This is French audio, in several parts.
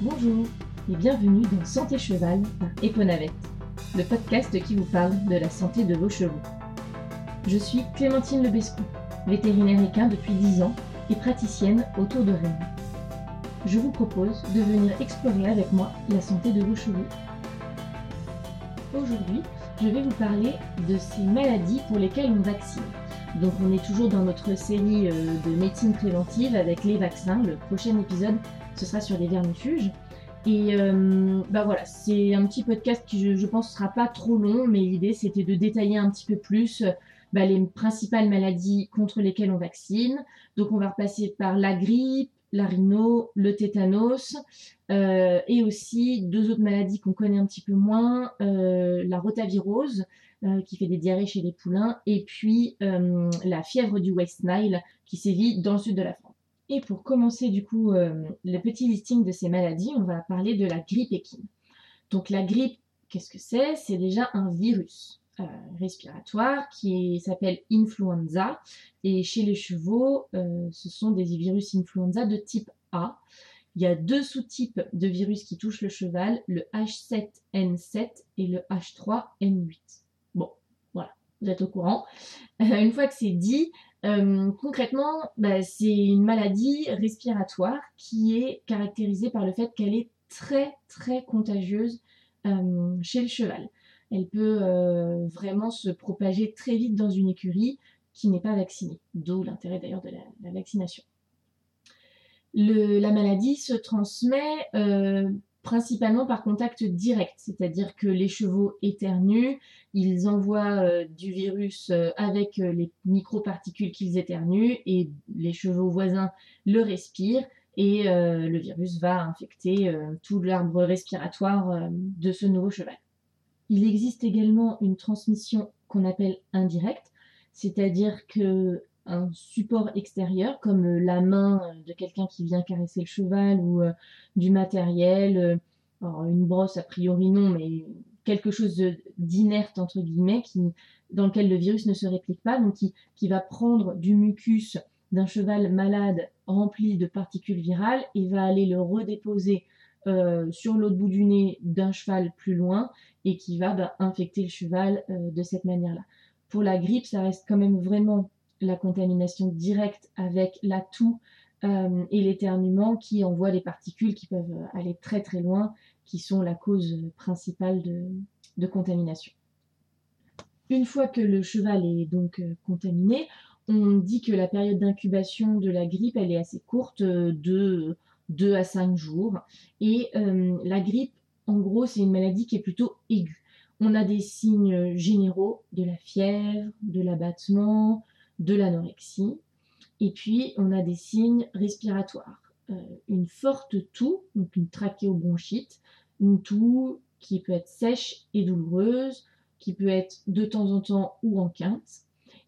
Bonjour et bienvenue dans Santé Cheval par Eponavette, le podcast qui vous parle de la santé de vos chevaux. Je suis Clémentine Lebescu, vétérinaire équin depuis 10 ans et praticienne autour de Rennes. Je vous propose de venir explorer avec moi la santé de vos chevaux. Aujourd'hui, je vais vous parler de ces maladies pour lesquelles on vaccine. Donc on est toujours dans notre série euh, de médecine préventive avec les vaccins. Le prochain épisode, ce sera sur les vermifuges. Et euh, bah voilà, c'est un petit podcast qui je, pense sera pas trop long, mais l'idée c'était de détailler un petit peu plus euh, bah, les principales maladies contre lesquelles on vaccine. Donc on va repasser par la grippe, la rhino, le tétanos, et aussi deux autres maladies qu'on connaît un petit peu moins, la rotavirose, euh, qui fait des diarrhées chez les poulains, et puis euh, la fièvre du West Nile qui sévit dans le sud de la France. Et pour commencer du coup euh, le petit listing de ces maladies, on va parler de la grippe équine. Donc la grippe, qu'est-ce que c'est? C'est déjà un virus respiratoire qui s'appelle influenza. Et chez les chevaux, ce sont des virus influenza de type A. Il y a deux sous-types de virus qui touchent le cheval, le H7N7 et le H3N8 vous êtes au courant. Euh, une fois que c'est dit, euh, concrètement, bah, c'est une maladie respiratoire qui est caractérisée par le fait qu'elle est très très contagieuse euh, chez le cheval. Elle peut vraiment se propager très vite dans une écurie qui n'est pas vaccinée, d'où l'intérêt d'ailleurs de la, vaccination. la maladie se transmet principalement par contact direct, c'est-à-dire que les chevaux éternuent, ils envoient euh, du virus euh, avec euh, les microparticules qu'ils éternuent et les chevaux voisins le respirent et le virus va infecter tout l'arbre respiratoire de ce nouveau cheval. Il existe également une transmission qu'on appelle indirecte, c'est-à-dire que un support extérieur comme euh, la main euh, de quelqu'un qui vient caresser le cheval ou euh, du matériel, une brosse a priori non, mais quelque chose d'inerte entre guillemets qui, dans lequel le virus ne se réplique pas, donc qui, va prendre du mucus d'un cheval malade rempli de particules virales et va aller le redéposer sur l'autre bout du nez d'un cheval plus loin et qui va bah, infecter le cheval de cette manière-là. Pour la grippe, ça reste quand même vraiment la contamination directe avec la toux euh, et l'éternuement qui envoient des particules qui peuvent aller très très loin, qui sont la cause principale de, contamination. Une fois que le cheval est donc euh, contaminé, on dit que la période d'incubation de la grippe, elle est assez courte, euh, de 2 à 5 jours. Et la grippe, en gros, c'est une maladie qui est plutôt aiguë. On a des signes généraux, de la fièvre, de l'abattement, de l'anorexie. Et puis, on a des signes respiratoires. Euh, une forte toux, donc une trachéobronchite, une toux qui peut être sèche et douloureuse, qui peut être de temps en temps ou en quinte.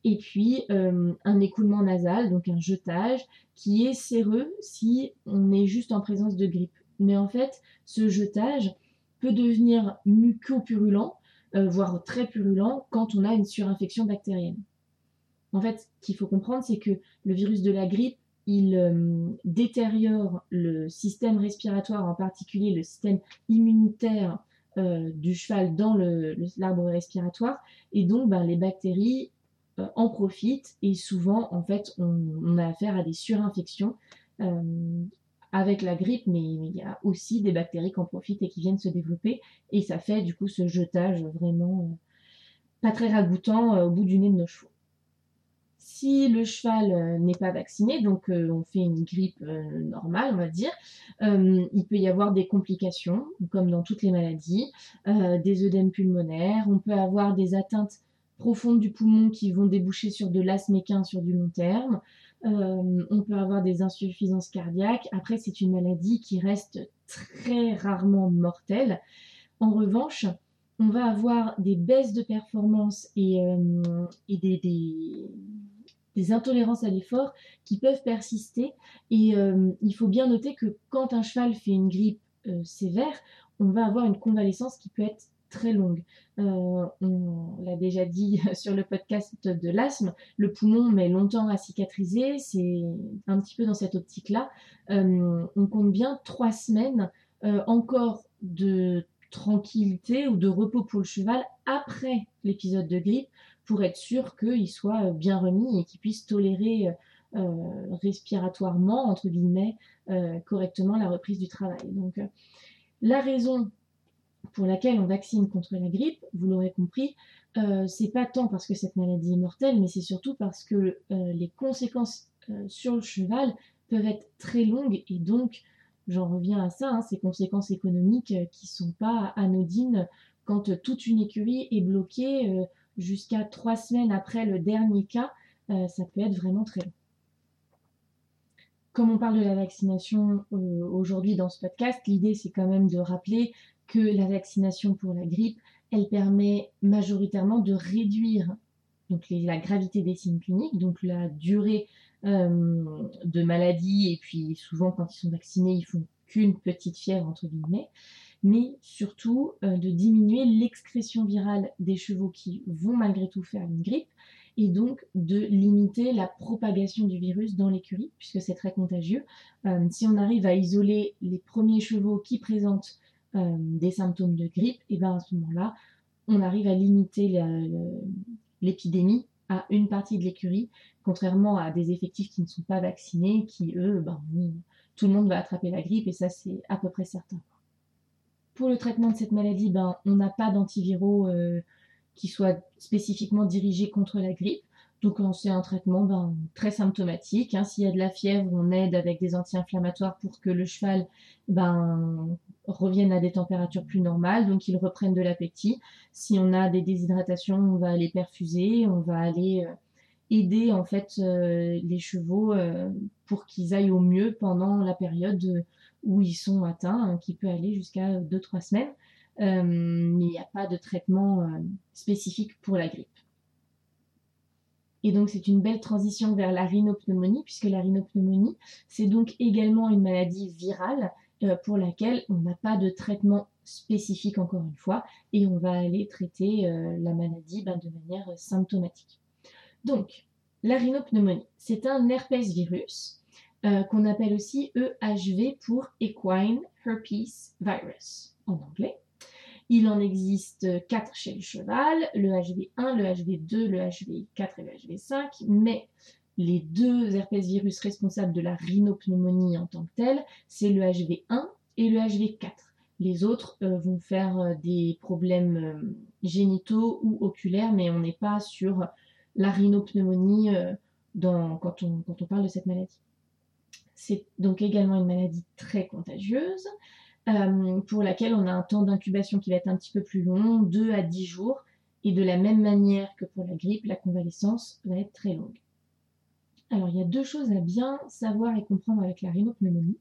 Et puis, euh, un écoulement nasal, donc un jetage, qui est séreux si on est juste en présence de grippe. Mais en fait, ce jetage peut devenir mucopurulent, euh, voire très purulent, quand on a une surinfection bactérienne. En fait, ce qu'il faut comprendre, c'est que le virus de la grippe, il euh, détériore le système respiratoire, en particulier le système immunitaire euh, du cheval dans l'arbre respiratoire, et donc ben, les bactéries euh, en profitent, et souvent, en fait, on, a affaire à des surinfections avec la grippe, mais il y a aussi des bactéries qui en profitent et qui viennent se développer, et ça fait du coup ce jetage vraiment pas très ragoûtant au bout du nez de nos chevaux. Si le cheval euh, n'est pas vacciné, donc euh, on fait une grippe euh, normale, on va dire, il peut y avoir des complications, comme dans toutes les maladies, des œdèmes pulmonaires, on peut avoir des atteintes profondes du poumon qui vont déboucher sur de l'asthme sur du long terme. on peut avoir des insuffisances cardiaques. Après, c'est une maladie qui reste très rarement mortelle. En revanche, on va avoir des baisses de performance et, des, des intolérances à l'effort qui peuvent persister. Et euh, il faut bien noter que quand un cheval fait une grippe euh, sévère, on va avoir une convalescence qui peut être très longue. Euh, on l'a déjà dit sur le podcast de l'asthme, le poumon met longtemps à cicatriser, c'est un petit peu dans cette optique-là. on compte bien trois semaines encore de tranquillité ou de repos pour le cheval après l'épisode de grippe pour être sûr qu'il soit bien remis et qu'il puisse tolérer respiratoirement, entre guillemets, correctement la reprise du travail. Donc, la raison pour laquelle on vaccine contre la grippe, vous l'aurez compris, euh, c'est pas tant parce que cette maladie est mortelle, mais c'est surtout parce que euh, les conséquences euh, sur le cheval peuvent être très longues et donc j'en reviens à ça, hein, ces conséquences économiques qui sont pas anodines quand toute une écurie est bloquée jusqu'à trois semaines après le dernier cas, ça peut être vraiment très long. Comme on parle de la vaccination aujourd'hui dans ce podcast, l'idée c'est quand même de rappeler que la vaccination pour la grippe, elle permet majoritairement de réduire donc la gravité des signes cliniques, donc la durée euh, de maladie, et puis souvent quand ils sont vaccinés, ils font qu'une petite fièvre entre guillemets, mais surtout euh, de diminuer l'excrétion virale des chevaux qui vont malgré tout faire une grippe, et donc de limiter la propagation du virus dans l'écurie, puisque c'est très contagieux. Euh, si on arrive à isoler les premiers chevaux qui présentent euh, des symptômes de grippe, et bien à ce moment-là, on arrive à limiter l'épidémie une partie de l'écurie, contrairement à des effectifs qui ne sont pas vaccinés, qui eux, ben, tout le monde va attraper la grippe, et ça c'est à peu près certain. Pour le traitement de cette maladie, ben, on n'a pas d'antiviraux euh, qui soient spécifiquement dirigés contre la grippe. Donc c'est un traitement ben, très symptomatique. Hein. S'il y a de la fièvre, on aide avec des anti-inflammatoires pour que le cheval ben, revienne à des températures plus normales, donc il reprenne de l'appétit. Si on a des déshydratations, on va aller perfuser, on va aller euh, aider en fait euh, les chevaux euh, pour qu'ils aillent au mieux pendant la période où ils sont atteints, hein, qui peut aller jusqu'à 2-3 semaines. mais il n'y a pas de traitement spécifique pour la grippe. Et donc c'est une belle transition vers la rhinopneumonie, puisque la rhinopneumonie, c'est donc également une maladie virale pour laquelle on n'a pas de traitement spécifique encore une fois, et on va aller traiter euh, la maladie ben, de manière symptomatique. Donc, la rhinopneumonie, c'est un herpès virus euh, qu'on appelle aussi EHV pour Equine Herpes Virus en anglais. Il en existe 4 chez le cheval, le HV1, le HV2, le HV4 et le HV5, mais les deux herpès virus responsables de la rhinopneumonie en tant que telle, c'est le HV1 et le HV4. Les autres euh, vont faire euh, des problèmes euh, génitaux ou oculaires, mais on n'est pas sur la rhinopneumonie quand, on, quand on parle de cette maladie. C'est donc également une maladie très contagieuse. Pour laquelle on a un temps d'incubation qui va être un petit peu plus long, 2 à 10 jours. Et de la même manière que pour la grippe, la convalescence va être très longue. Alors, il y a deux choses à bien savoir et comprendre avec la rhinopneumonie.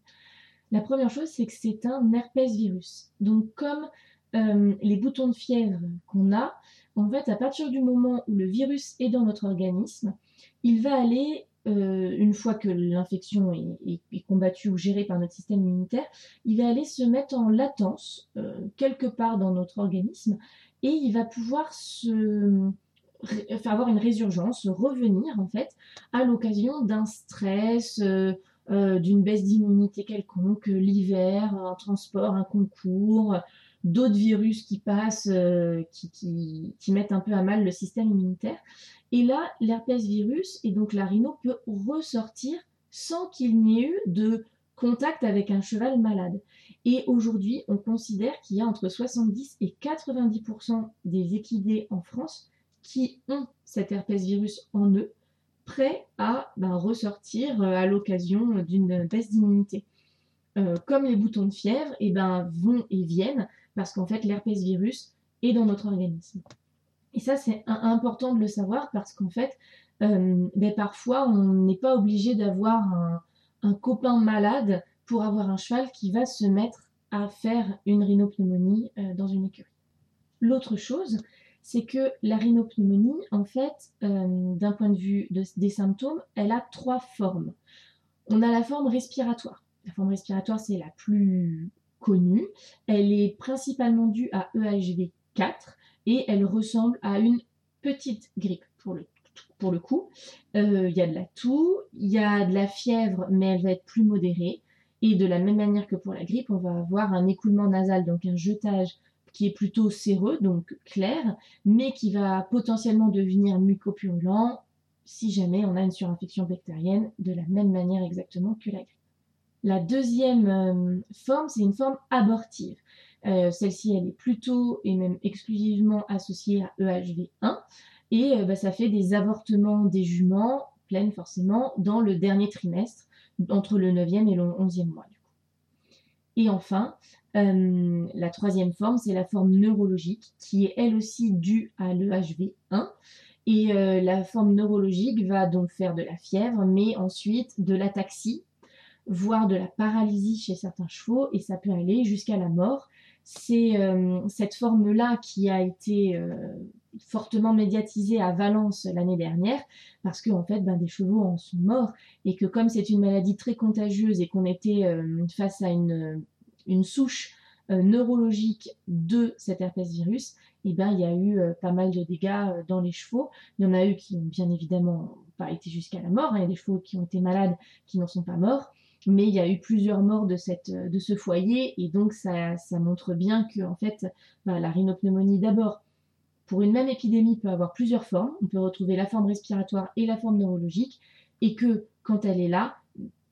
La première chose, c'est que c'est un herpès virus. Donc, comme euh, les boutons de fièvre qu'on a, en fait, à partir du moment où le virus est dans notre organisme, il va aller euh, une fois que l'infection est, combattue ou gérée par notre système immunitaire, il va aller se mettre en latence euh, quelque part dans notre organisme et il va pouvoir se faire avoir une résurgence, revenir en fait à l'occasion d'un stress, euh, d'une baisse d'immunité quelconque, l'hiver, un transport, un concours, d'autres virus qui passent, qui, qui, mettent un peu à mal le système immunitaire. Et là, l'herpès virus et donc la rhino peut ressortir sans qu'il n'y ait eu de contact avec un cheval malade. Et aujourd'hui, on considère qu'il y a entre 70 et 90% des équidés en France qui ont cet herpès virus en eux, prêts à ben, ressortir euh, à l'occasion d'une baisse d'immunité. Euh, comme les boutons de fièvre, et eh ben, vont et viennent parce qu'en fait l'herpès virus est dans notre organisme. Et ça, c'est important de le savoir parce qu'en fait, euh, ben, parfois, on n'est pas obligé d'avoir un, copain malade pour avoir un cheval qui va se mettre à faire une rhinopneumonie dans une écurie. L'autre chose, c'est que la rhinopneumonie, en fait, euh, d'un point de vue des symptômes, elle a trois formes. On a la forme respiratoire. La forme respiratoire, c'est la plus connue. Elle est principalement due à EHV 4 et elle ressemble à une petite grippe pour le, pour coup. Euh, il y a de la toux, il y a de la fièvre, mais elle va être plus modérée. Et de la même manière que pour la grippe, on va avoir un écoulement nasal, donc un jetage qui est plutôt séreux, donc clair, mais qui va potentiellement devenir mucopurulent si jamais on a une surinfection bactérienne, de la même manière exactement que la grippe. La deuxième euh, forme, c'est une forme abortive. Euh, celle-ci, elle est plutôt et même exclusivement associée à EHV1 et euh, bah, ça fait des avortements des juments, pleines forcément, dans le dernier trimestre, entre le 9e et le 11e mois. Du coup. Et enfin, la troisième forme, c'est la forme neurologique qui est elle aussi due à l'EHV1. Et la forme neurologique va donc faire de la fièvre, mais ensuite de l'ataxie, voire de la paralysie chez certains chevaux, et ça peut aller jusqu'à la mort. C'est euh, cette forme-là qui a été euh, fortement médiatisée à Valence l'année dernière, parce qu'en en fait, ben, des chevaux en sont morts, et que comme c'est une maladie très contagieuse et qu'on était euh, face à une, une souche neurologique de cet herpès virus, eh ben, il y a eu pas mal de dégâts dans les chevaux. Il y en a eu qui ont bien évidemment pas été jusqu'à la mort. Hein. Il y a des chevaux qui ont été malades qui n'en sont pas morts mais il y a eu plusieurs morts de ce foyer, et donc ça, ça montre bien que en fait, bah, la rhinopneumonie d'abord, pour une même épidémie, peut avoir plusieurs formes. On peut retrouver la forme respiratoire et la forme neurologique, et que quand elle est là,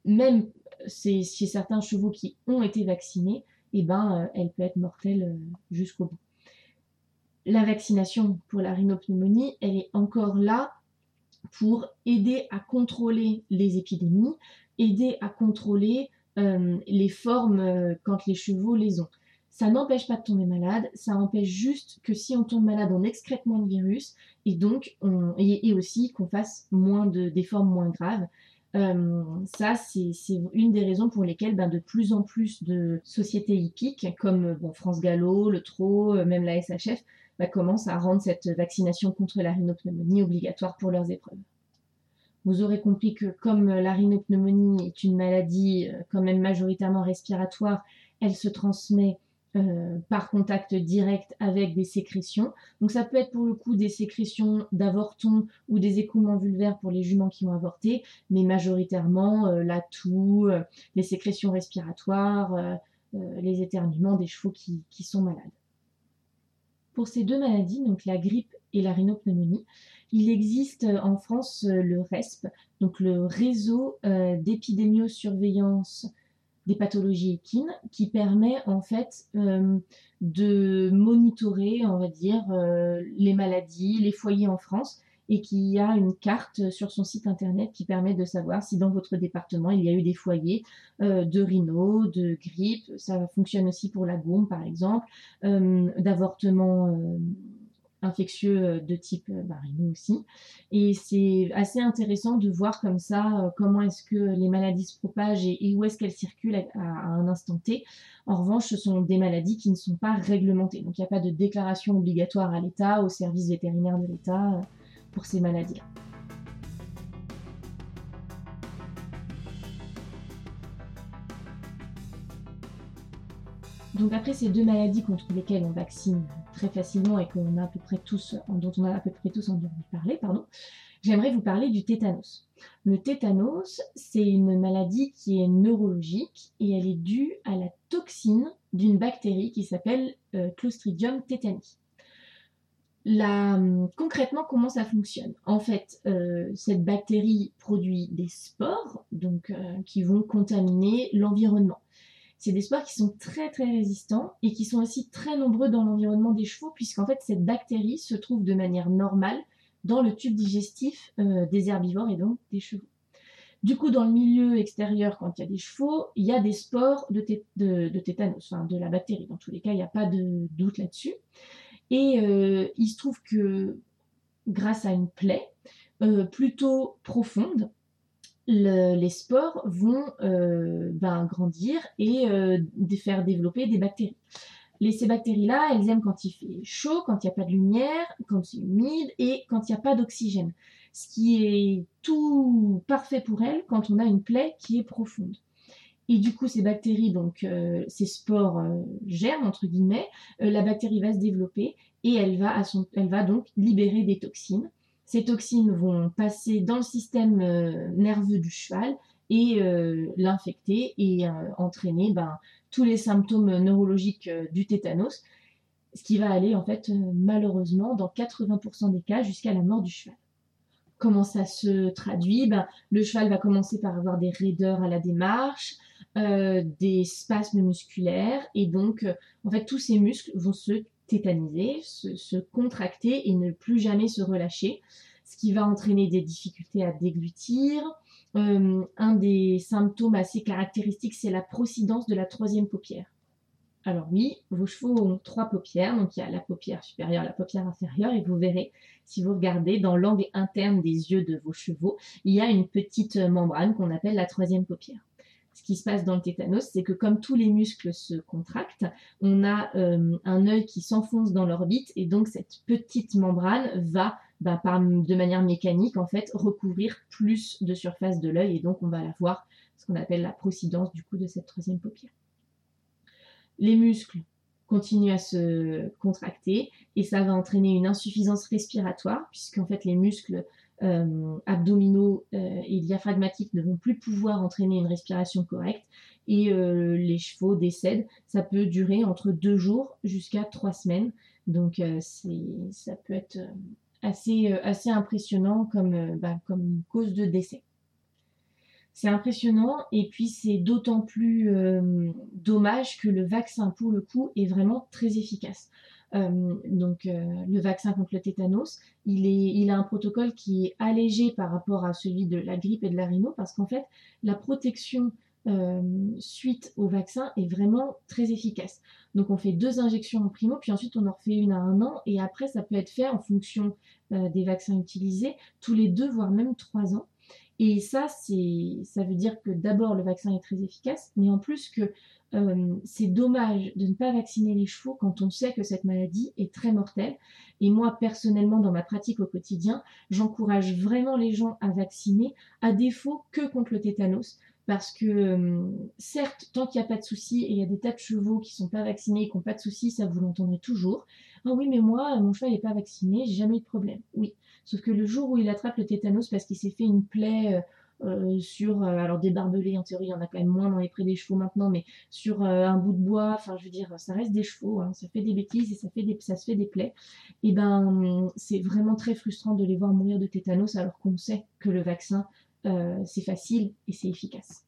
même chez certains chevaux qui ont été vaccinés, et eh ben, euh, elle peut être mortelle euh, jusqu'au bout. La vaccination pour la rhinopneumonie, elle est encore là pour aider à contrôler les épidémies, aider à contrôler euh, les formes quand les chevaux les ont. Ça n'empêche pas de tomber malade, ça empêche juste que si on tombe malade, on excrète moins de virus et donc on, et, aussi qu'on fasse moins de des formes moins graves. Euh, ça, c'est une des raisons pour lesquelles ben, de plus en plus de sociétés hippiques, comme bon, France Gallo, le TRO, même la SHF, ben, commencent à rendre cette vaccination contre la rhinopneumonie obligatoire pour leurs épreuves. Vous aurez compris que comme la rhinopneumonie est une maladie euh, quand même majoritairement respiratoire, elle se transmet euh, par contact direct avec des sécrétions. Donc ça peut être pour le coup des sécrétions d'avorton ou des écoulements vulvaires pour les juments qui ont avorté, mais majoritairement euh, la toux, les sécrétions respiratoires, les éternuements des chevaux qui, sont malades. Pour ces deux maladies, donc la grippe et la rhinopneumonie, il existe euh, en France euh, le RESP, donc le réseau euh, d'épidémiosurveillance des pathologies équines, qui permet en fait de monitorer, on va dire, les maladies, les foyers en France, et qui a une carte sur son site internet qui permet de savoir si dans votre département il y a eu des foyers de rhino, de grippe, ça fonctionne aussi pour la goume par exemple, d'avortement infectieux euh, de type euh, rhino aussi. Et c'est assez intéressant de voir comme ça euh, comment est-ce que les maladies se propagent et, où est-ce qu'elles circulent à, un instant T. En revanche, ce sont des maladies qui ne sont pas réglementées. Donc il n'y a pas de déclaration obligatoire à l'État, au service vétérinaire de l'État pour ces maladies-là. Donc après ces deux maladies contre lesquelles on vaccine très facilement et a à peu près tous, dont on a à peu près tous de parler, pardon, j'aimerais vous parler du tétanos. Le tétanos, c'est une maladie qui est neurologique et elle est due à la toxine d'une bactérie qui s'appelle euh, Clostridium tetani. concrètement, comment ça fonctionne? En fait, euh, cette bactérie produit des spores donc, euh, qui vont contaminer l'environnement c'est des spores qui sont très très résistants et qui sont aussi très nombreux dans l'environnement des chevaux puisqu'en fait cette bactérie se trouve de manière normale dans le tube digestif euh, des herbivores et donc des chevaux. Du coup, dans le milieu extérieur, quand il y a des chevaux, il y a des spores de, tétanos, enfin de la bactérie. Dans tous les cas, il n'y a pas de doute là-dessus. Et euh, il se trouve que grâce à une plaie euh, plutôt profonde, les spores vont euh, ben, grandir et euh, faire développer des bactéries. Les, ces bactéries-là, elles aiment quand il fait chaud, quand il n'y a pas de lumière, quand c'est humide et quand il n'y a pas d'oxygène. Ce qui est tout parfait pour elles quand on a une plaie qui est profonde. Et du coup, ces bactéries, donc euh, ces spores germent entre guillemets, la bactérie va se développer et elle va, à son, elle va donc libérer des toxines ces toxines vont passer dans le système euh, nerveux du cheval et l'infecter et entraîner ben, tous les symptômes neurologiques du tétanos, ce qui va aller malheureusement dans 80% des cas jusqu'à la mort du cheval. Comment ça se traduit? Ben, Le cheval va commencer par avoir des raideurs à la démarche, euh, des spasmes musculaires, et donc tous ces muscles vont se tétaniser, se, contracter et ne plus jamais se relâcher, ce qui va entraîner des difficultés à déglutir. Euh, un des symptômes assez caractéristiques, c'est la procidence de la troisième paupière. Alors oui, vos chevaux ont trois paupières, donc il y a la paupière supérieure, la paupière inférieure, et vous verrez, si vous regardez dans l'angle interne des yeux de vos chevaux, il y a une petite membrane qu'on appelle la troisième paupière. Ce qui se passe dans le tétanos, c'est que comme tous les muscles se contractent, on a euh, un œil qui s'enfonce dans l'orbite, et donc cette petite membrane va bah, de manière mécanique en fait recouvrir plus de surface de l'œil, et donc on va avoir ce qu'on appelle la procidence du coup de cette troisième paupière. Les muscles continuent à se contracter et ça va entraîner une insuffisance respiratoire puisqu'en fait les muscles euh, abdominaux euh, et diaphragmatiques ne vont plus pouvoir entraîner une respiration correcte et euh, les chevaux décèdent. Ça peut durer entre deux jours jusqu'à trois semaines. Donc ça peut être assez, assez impressionnant comme, bah, comme cause de décès. C'est impressionnant et puis c'est d'autant plus dommage que le vaccin pour le coup est vraiment très efficace. Euh, donc euh, le vaccin contre le tétanos, il, a un protocole qui est allégé par rapport à celui de la grippe et de la rhino parce qu'en fait la protection suite au vaccin est vraiment très efficace. Donc on fait deux injections en primo, puis ensuite on en refait une à un an, et après ça peut être fait en fonction des vaccins utilisés tous les deux, voire même trois ans. Et ça, ça veut dire que d'abord le vaccin est très efficace, mais en plus que euh, c'est dommage de ne pas vacciner les chevaux quand on sait que cette maladie est très mortelle. Et moi, personnellement, dans ma pratique au quotidien, j'encourage vraiment les gens à vacciner, à défaut que contre le tétanos. Parce que, euh, certes, tant qu'il n'y a pas de soucis, et il y a des tas de chevaux qui sont pas vaccinés et qui n'ont pas de soucis, ça vous l'entendrez toujours. Ah oui, mais moi, mon cheval n'est pas vacciné, j'ai jamais eu de problème. Oui, Sauf que le jour où il attrape le tétanos parce qu'il s'est fait une plaie euh, euh, sur, euh, alors des barbelés en théorie, il y en a quand même moins dans les prés des chevaux maintenant, mais sur un bout de bois, enfin je veux dire, ça reste des chevaux, hein, ça fait des bêtises et ça, se fait des plaies. Et ben c'est vraiment très frustrant de les voir mourir de tétanos alors qu'on sait que le vaccin c'est facile et c'est efficace.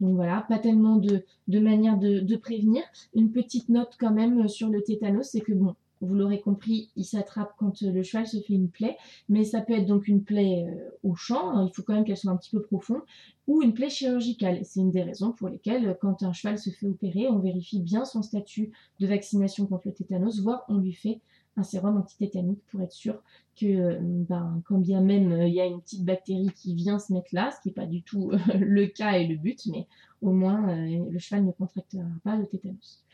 Donc voilà, pas tellement de, de manière de, prévenir. Une petite note quand même sur le tétanos, c'est que bon, vous l'aurez compris, il s'attrape quand euh, le cheval se fait une plaie, mais ça peut être donc une plaie euh, au champ, il faut quand même qu'elle soit un petit peu profonde, ou une plaie chirurgicale. C'est une des raisons pour lesquelles, euh, quand un cheval se fait opérer, on vérifie bien son statut de vaccination contre le tétanos, voire on lui fait un sérum antitétanique pour être sûr que, ben, quand bien même il y a une petite bactérie qui vient se mettre là, ce qui n'est pas du tout le cas et le but, mais au moins le cheval ne contractera pas le tétanos.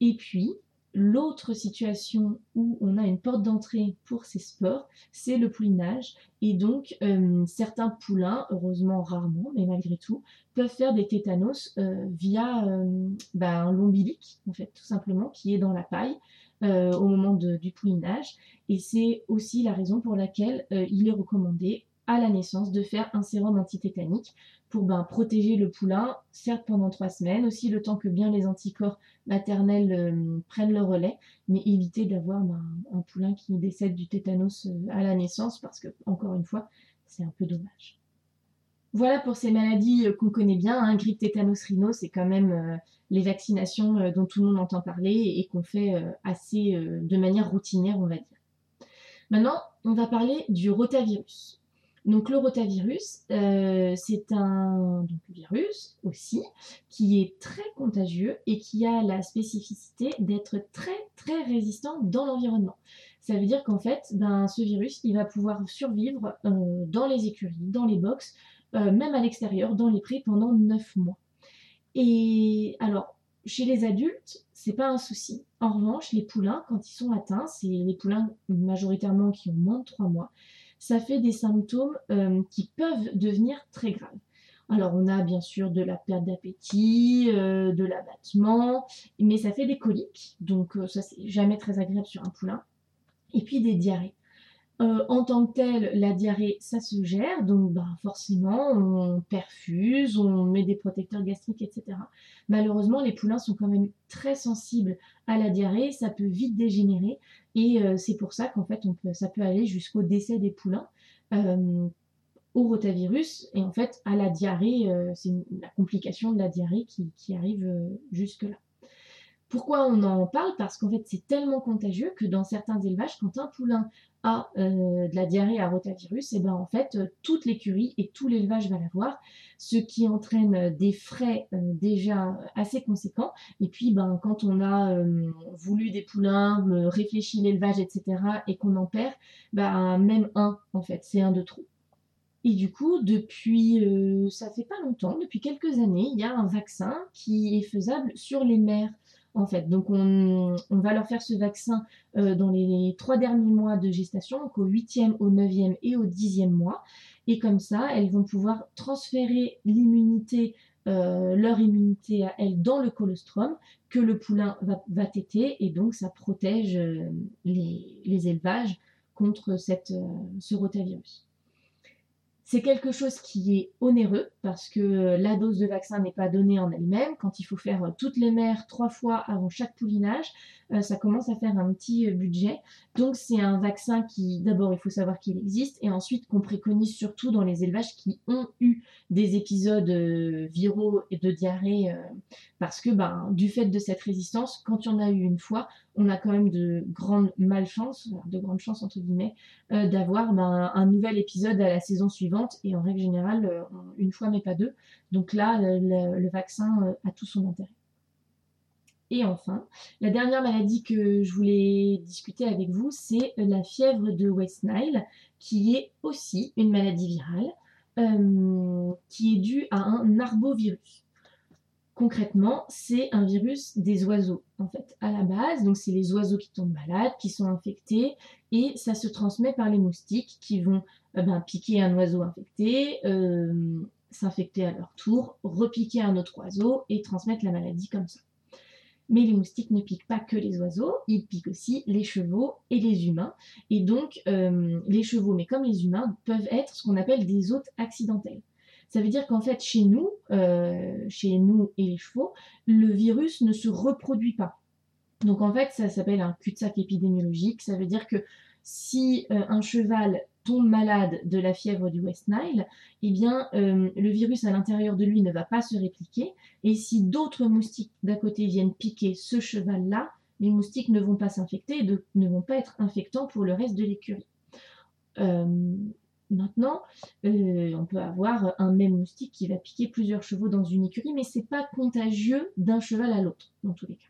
Et puis, L'autre situation où on a une porte d'entrée pour ces sports, c'est le poulinage. Et donc, euh, certains poulains, heureusement rarement, mais malgré tout, peuvent faire des tétanos euh, via euh, bah, l'ombilic, en fait, tout simplement, qui est dans la paille au moment du poulinage. Et c'est aussi la raison pour laquelle il est recommandé à la naissance de faire un sérum antitétanique pour ben, protéger le poulain, certes pendant trois semaines, aussi le temps que bien les anticorps maternels euh, prennent le relais, mais éviter d'avoir ben, un poulain qui décède du tétanos euh, à la naissance parce que, encore une fois, c'est un peu dommage. Voilà pour ces maladies euh, qu'on connaît bien, hein, grippe, tétanos, rhino, c'est quand même les vaccinations dont tout le monde entend parler et qu'on fait assez de manière routinière, on va dire. Maintenant, on va parler du rotavirus. Donc le rotavirus, euh, c'est un virus aussi qui est très contagieux et qui a la spécificité d'être très très résistant dans l'environnement. Ça veut dire qu'en fait, ben, ce virus, il va pouvoir survivre euh, dans les écuries, dans les box, euh, même à l'extérieur, dans les prés pendant 9 mois. Et alors, chez les adultes, c'est pas un souci. En revanche, les poulains, quand ils sont atteints, c'est les poulains majoritairement qui ont moins de 3 mois, ça fait des symptômes euh, qui peuvent devenir très graves. Alors on a bien sûr de la perte d'appétit, euh, de l'abattement, mais ça fait des coliques, donc euh, ça c'est jamais très agréable sur un poulain. Et puis des diarrhées. En tant que tel, la diarrhée, ça se gère, donc bah, forcément, on perfuse, on met des protecteurs gastriques, etc. Malheureusement, les poulains sont quand même très sensibles à la diarrhée, ça peut vite dégénérer, et euh, c'est pour ça qu'en fait, on peut, ça peut aller jusqu'au décès des poulains. Euh, au rotavirus et en fait à la diarrhée, c'est la complication de la diarrhée qui, qui arrive jusque-là. Pourquoi on en parle? Parce qu'en fait, c'est tellement contagieux que dans certains élevages, quand un poulain a euh, de la diarrhée à rotavirus, et eh ben en fait, euh, toute l'écurie et tout l'élevage va l'avoir, ce qui entraîne euh, des frais déjà assez conséquents. Et puis, ben, quand on a voulu des poulains, réfléchi l'élevage, etc., et qu'on en perd, ben, même un, en fait, c'est un de trop. Et du coup, depuis, ça fait pas longtemps, depuis quelques années, il y a un vaccin qui est faisable sur les mères en fait. Donc on, va leur faire ce vaccin euh, dans les trois derniers mois de gestation, donc au huitième, au neuvième et au dixième mois. Et comme ça, elles vont pouvoir transférer l'immunité, euh, leur immunité à elles dans le colostrum que le poulain va, va et donc ça protège euh, les, élevages contre ce rotavirus. C'est quelque chose qui est onéreux parce que la dose de vaccin n'est pas donnée en elle-même. Quand il faut faire toutes les mères trois fois avant chaque poulinage, euh, ça commence à faire un petit euh, budget. Donc c'est un vaccin qui, d'abord, il faut savoir qu'il existe et ensuite qu'on préconise surtout dans les élevages qui ont eu des épisodes euh, viraux et de diarrhée parce que ben, du fait de cette résistance, quand en a eu une fois, on a quand même de grandes malchances, de grandes chances entre guillemets, euh, d'avoir ben, un nouvel épisode à la saison suivante et en règle générale euh, une fois mais pas deux. Donc là, le, vaccin euh, a tout son intérêt. Et enfin, la dernière maladie que je voulais discuter avec vous, c'est la fièvre de West Nile, qui est aussi une maladie virale, qui est due à un arbovirus concrètement, c'est un virus des oiseaux, en fait, à la base. Donc, c'est les oiseaux qui tombent malades, qui sont infectés, et ça se transmet par les moustiques qui vont euh, ben, piquer un oiseau infecté, euh, s'infecter à leur tour, repiquer un autre oiseau et transmettre la maladie comme ça. Mais les moustiques ne piquent pas que les oiseaux, ils piquent aussi les chevaux et les humains. Et donc, euh, les chevaux, mais comme les humains, peuvent être ce qu'on appelle des hôtes accidentels. Ça veut dire qu'en fait, chez nous, euh, chez nous et les chevaux, le virus ne se reproduit pas. Donc en fait, ça s'appelle un cul-de-sac épidémiologique. Ça veut dire que si euh, un cheval tombe malade de la fièvre du West Nile, eh bien, euh, le virus à l'intérieur de lui ne va pas se répliquer. Et si d'autres moustiques d'à côté viennent piquer ce cheval-là, les moustiques ne vont pas s'infecter et ne vont pas être infectants pour le reste de l'écurie. Maintenant, euh, on peut avoir un même moustique qui va piquer plusieurs chevaux dans une écurie, mais c'est pas contagieux d'un cheval à l'autre, dans tous les cas.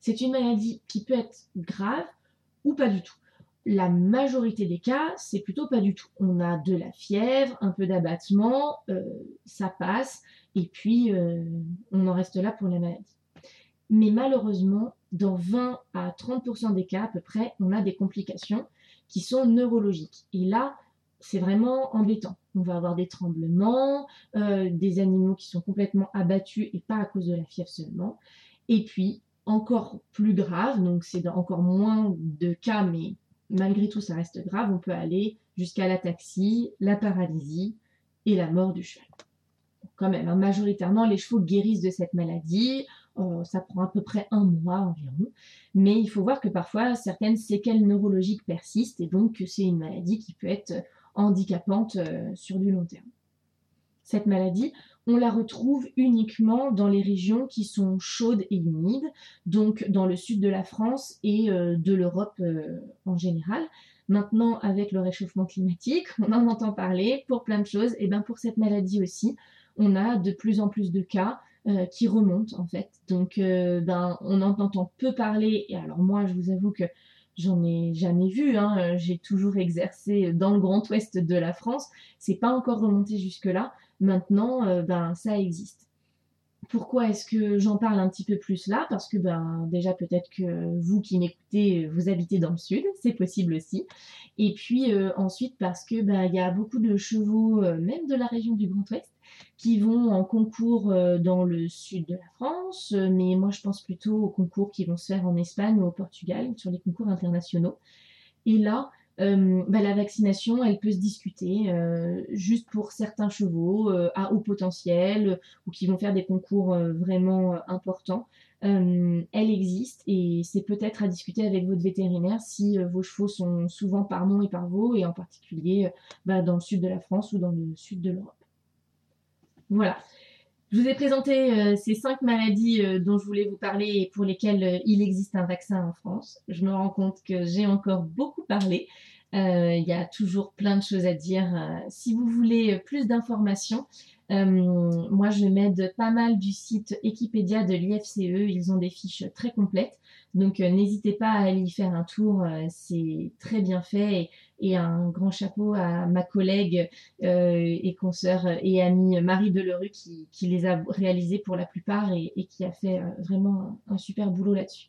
C'est une maladie qui peut être grave ou pas du tout. La majorité des cas, c'est plutôt pas du tout. On a de la fièvre, un peu d'abattement, euh, ça passe, et puis euh, on en reste là pour la maladie. Mais malheureusement, dans 20 à 30% des cas à peu près, on a des complications qui sont neurologiques. Et là, c'est vraiment embêtant. On va avoir des tremblements, euh, des animaux qui sont complètement abattus et pas à cause de la fièvre seulement. Et puis, encore plus grave, donc c'est encore moins de cas, mais malgré tout ça reste grave, on peut aller jusqu'à l'ataxie, la paralysie et la mort du cheval. Quand même, hein, majoritairement, les chevaux guérissent de cette maladie. Euh, ça prend à peu près un mois environ. Mais il faut voir que parfois certaines séquelles neurologiques persistent et donc que c'est une maladie qui peut être handicapante euh, sur du long terme. Cette maladie, on la retrouve uniquement dans les régions qui sont chaudes et humides, donc dans le sud de la France et euh, de l'Europe en général. Maintenant, avec le réchauffement climatique, on en entend parler pour plein de choses, et bien pour cette maladie aussi, on a de plus en plus de cas euh, qui remontent en fait. Donc euh, ben, on en entend peu parler. Et alors moi, je vous avoue que j'en ai jamais vu. Hein. J'ai toujours exercé dans le Grand Ouest de la France. C'est pas encore remonté jusque là. Maintenant, euh, ben ça existe. Pourquoi est-ce que j'en parle un petit peu plus là? Parce que ben déjà peut-être que vous qui m'écoutez, vous habitez dans le sud, c'est possible aussi. Et puis ensuite parce que ben il y a beaucoup de chevaux, même de la région du Grand Ouest, qui vont en concours euh, dans le sud de la France, euh, mais moi je pense plutôt aux concours qui vont se faire en Espagne ou au Portugal, sur les concours internationaux. Et là, bah, la vaccination, elle peut se discuter juste pour certains chevaux à haut potentiel ou qui vont faire des concours vraiment importants. elle existe et c'est peut-être à discuter avec votre vétérinaire si vos chevaux sont souvent par non et par veau et en particulier bah, dans le sud de la France ou dans le sud de l'Europe. Voilà. Je vous ai présenté euh, ces cinq maladies euh, dont je voulais vous parler et pour lesquelles euh, il existe un vaccin en France. Je me rends compte que j'ai encore beaucoup parlé. Il y a toujours plein de choses à dire. si vous voulez plus d'informations, moi je m'aide pas mal du site Wikipédia de l'IFCE. Ils ont des fiches très complètes. Donc n'hésitez pas à aller y faire un tour. C'est très bien fait. Et et un grand chapeau à ma collègue euh, et consoeur et amie Marie Delerue qui, qui, les a réalisés pour la plupart et, qui a fait euh, vraiment un, super boulot là-dessus.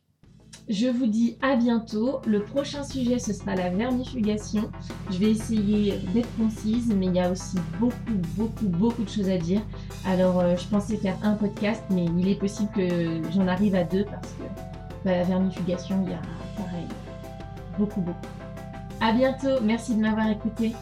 Je vous dis à bientôt. Le prochain sujet, ce sera la vermifugation. Je vais essayer d'être concise, mais il y a aussi beaucoup, beaucoup, beaucoup de choses à dire. Alors, euh, je pensais faire un podcast, mais il est possible que j'en arrive à deux parce que bah, la vermifugation, il y a pareil, beaucoup, beaucoup. À bientôt. Merci de m'avoir écouté.